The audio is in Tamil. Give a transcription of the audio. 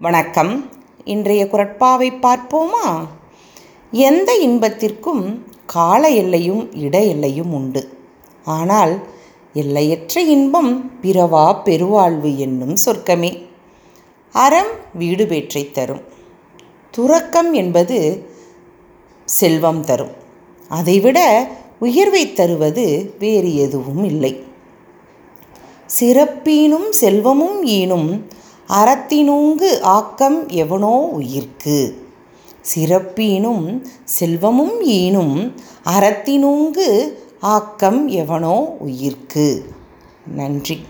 வணக்கம். இன்றைய குரட்பாவை பார்ப்போமா? எந்த இன்பத்திற்கும் கால எல்லையும் இட எல்லையும் உண்டு. ஆனால் எல்லையற்ற இன்பம் பிறவா பெருவாழ்வு என்னும் சொர்க்கமே. அறம் வீடு பேற்றை தரும். துறக்கம் என்பது செல்வம் தரும். அதைவிட உயர்வை தருவது வேறு எதுவும் இல்லை. சிறப்பீனும் செல்வமும் ஈனும் அறத்தினூங்கு ஆக்கம் எவனோ உயிர்க்கு. சிறப்பீனும் செல்வமும் ஈனும் அறத்தினூங்கு ஆக்கம் எவனோ உயிர்க்கு. நன்றி.